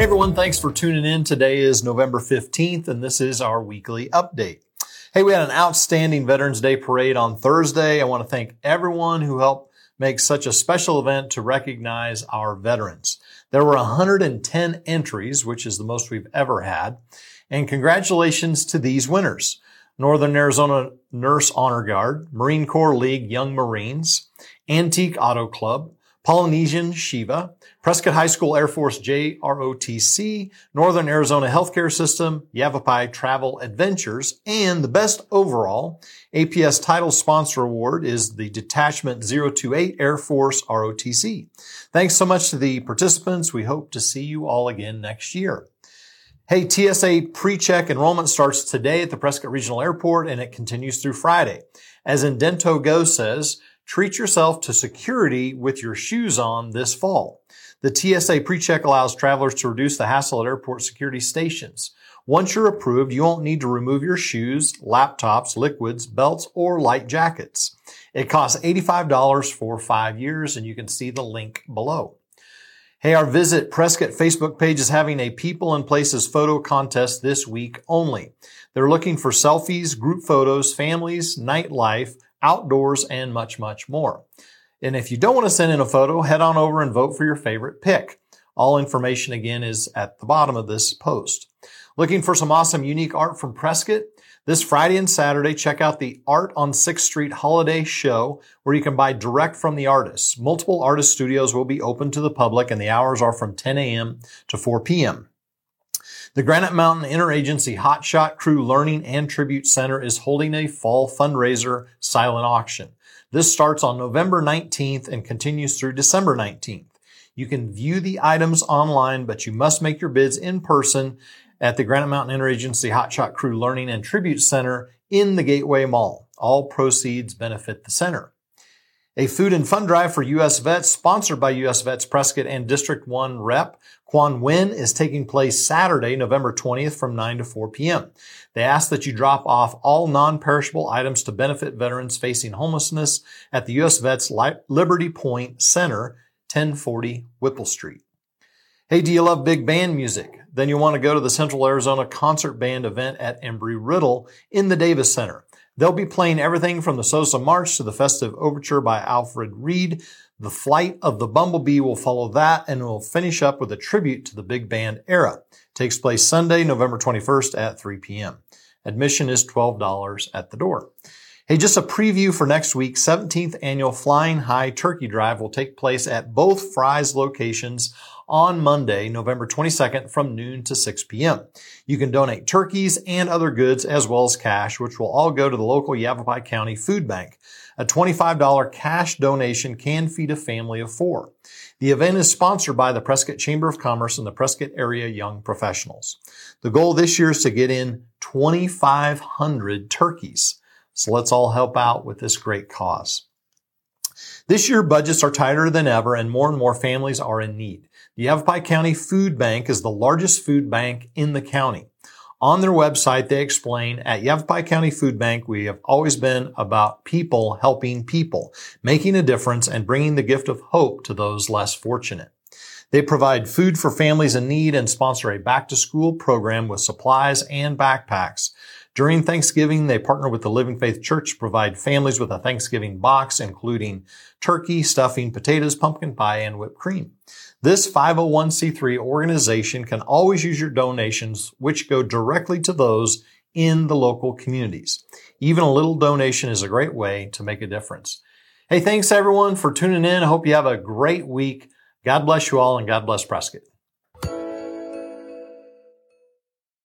Hey everyone, thanks for tuning in. Today is November 15th and this is our weekly update. Hey, we had an outstanding Veterans Day parade on Thursday. I want to thank everyone who helped make such a special event to recognize our veterans. There were 110 entries, which is the most we've ever had. And congratulations to these winners. Northern Arizona Nurse Honor Guard, Marine Corps League Young Marines, Antique Auto Club, Polynesian Shiva, Prescott High School Air Force JROTC, Northern Arizona Healthcare System, Yavapai Travel Adventures, and the best overall APS title sponsor award is the Detachment 028 Air Force ROTC. Thanks so much to the participants. We hope to see you all again next year. Hey, TSA pre-check enrollment starts today at the Prescott Regional Airport and it continues through Friday. As IdentoGO says, treat yourself to security with your shoes on this fall. The TSA PreCheck allows travelers to reduce the hassle at airport security stations. Once you're approved, you won't need to remove your shoes, laptops, liquids, belts, or light jackets. It costs $85 for five years, and you can see the link below. Hey, our Visit Prescott Facebook page is having a People and Places photo contest this week only. They're looking for selfies, group photos, families, nightlife, outdoors, and much, much more. And if you don't want to send in a photo, head on over and vote for your favorite pick. All information again is at the bottom of this post. Looking for some awesome unique art from Prescott? This Friday and Saturday, check out the Art on 6th Street Holiday Show where you can buy direct from the artists. Multiple artist studios will be open to the public and the hours are from 10 a.m. to 4 p.m. The Granite Mountain Interagency Hotshot Crew Learning and Tribute Center is holding a fall fundraiser silent auction. This starts on November 19th and continues through December 19th. You can view the items online, but you must make your bids in person at the Granite Mountain Interagency Hotshot Crew Learning and Tribute Center in the Gateway Mall. All proceeds benefit the center. A food and fun drive for U.S. vets sponsored by U.S. Vets Prescott and District 1 Rep. Quang Nguyen is taking place Saturday, November 20th from 9 to 4 p.m. They ask that you drop off all non-perishable items to benefit veterans facing homelessness at the U.S. Vets Liberty Point Center, 1040 Whipple Street. Hey, do you love big band music? Then you want to go to the Central Arizona Concert Band event at Embry Riddle in the Davis Center. They'll be playing everything from the Sousa March to the festive overture by Alfred Reed. The Flight of the Bumblebee will follow that and will finish up with a tribute to the big band era. It takes place Sunday, November 21st at 3 p.m. Admission is $12 at the door. Hey, just a preview for next week. 17th annual Flying High Turkey Drive will take place at both Fry's locations on Monday, November 22nd from noon to 6 p.m. You can donate turkeys and other goods as well as cash, which will all go to the local Yavapai County Food Bank. A $25 cash donation can feed a family of four. The event is sponsored by the Prescott Chamber of Commerce and the Prescott Area Young Professionals. The goal this year is to get in 2,500 turkeys. So let's all help out with this great cause. This year, budgets are tighter than ever and more and more families are in need. The Yavapai County Food Bank is the largest food bank in the county. On their website, they explain at Yavapai County Food Bank, we have always been about people helping people, making a difference and bringing the gift of hope to those less fortunate. They provide food for families in need and sponsor a back to school program with supplies and backpacks. During Thanksgiving, they partner with the Living Faith Church to provide families with a Thanksgiving box, including turkey, stuffing, potatoes, pumpkin pie, and whipped cream. This 501c3 organization can always use your donations, which go directly to those in the local communities. Even a little donation is a great way to make a difference. Hey, thanks everyone for tuning in. I hope you have a great week. God bless you all and God bless Prescott.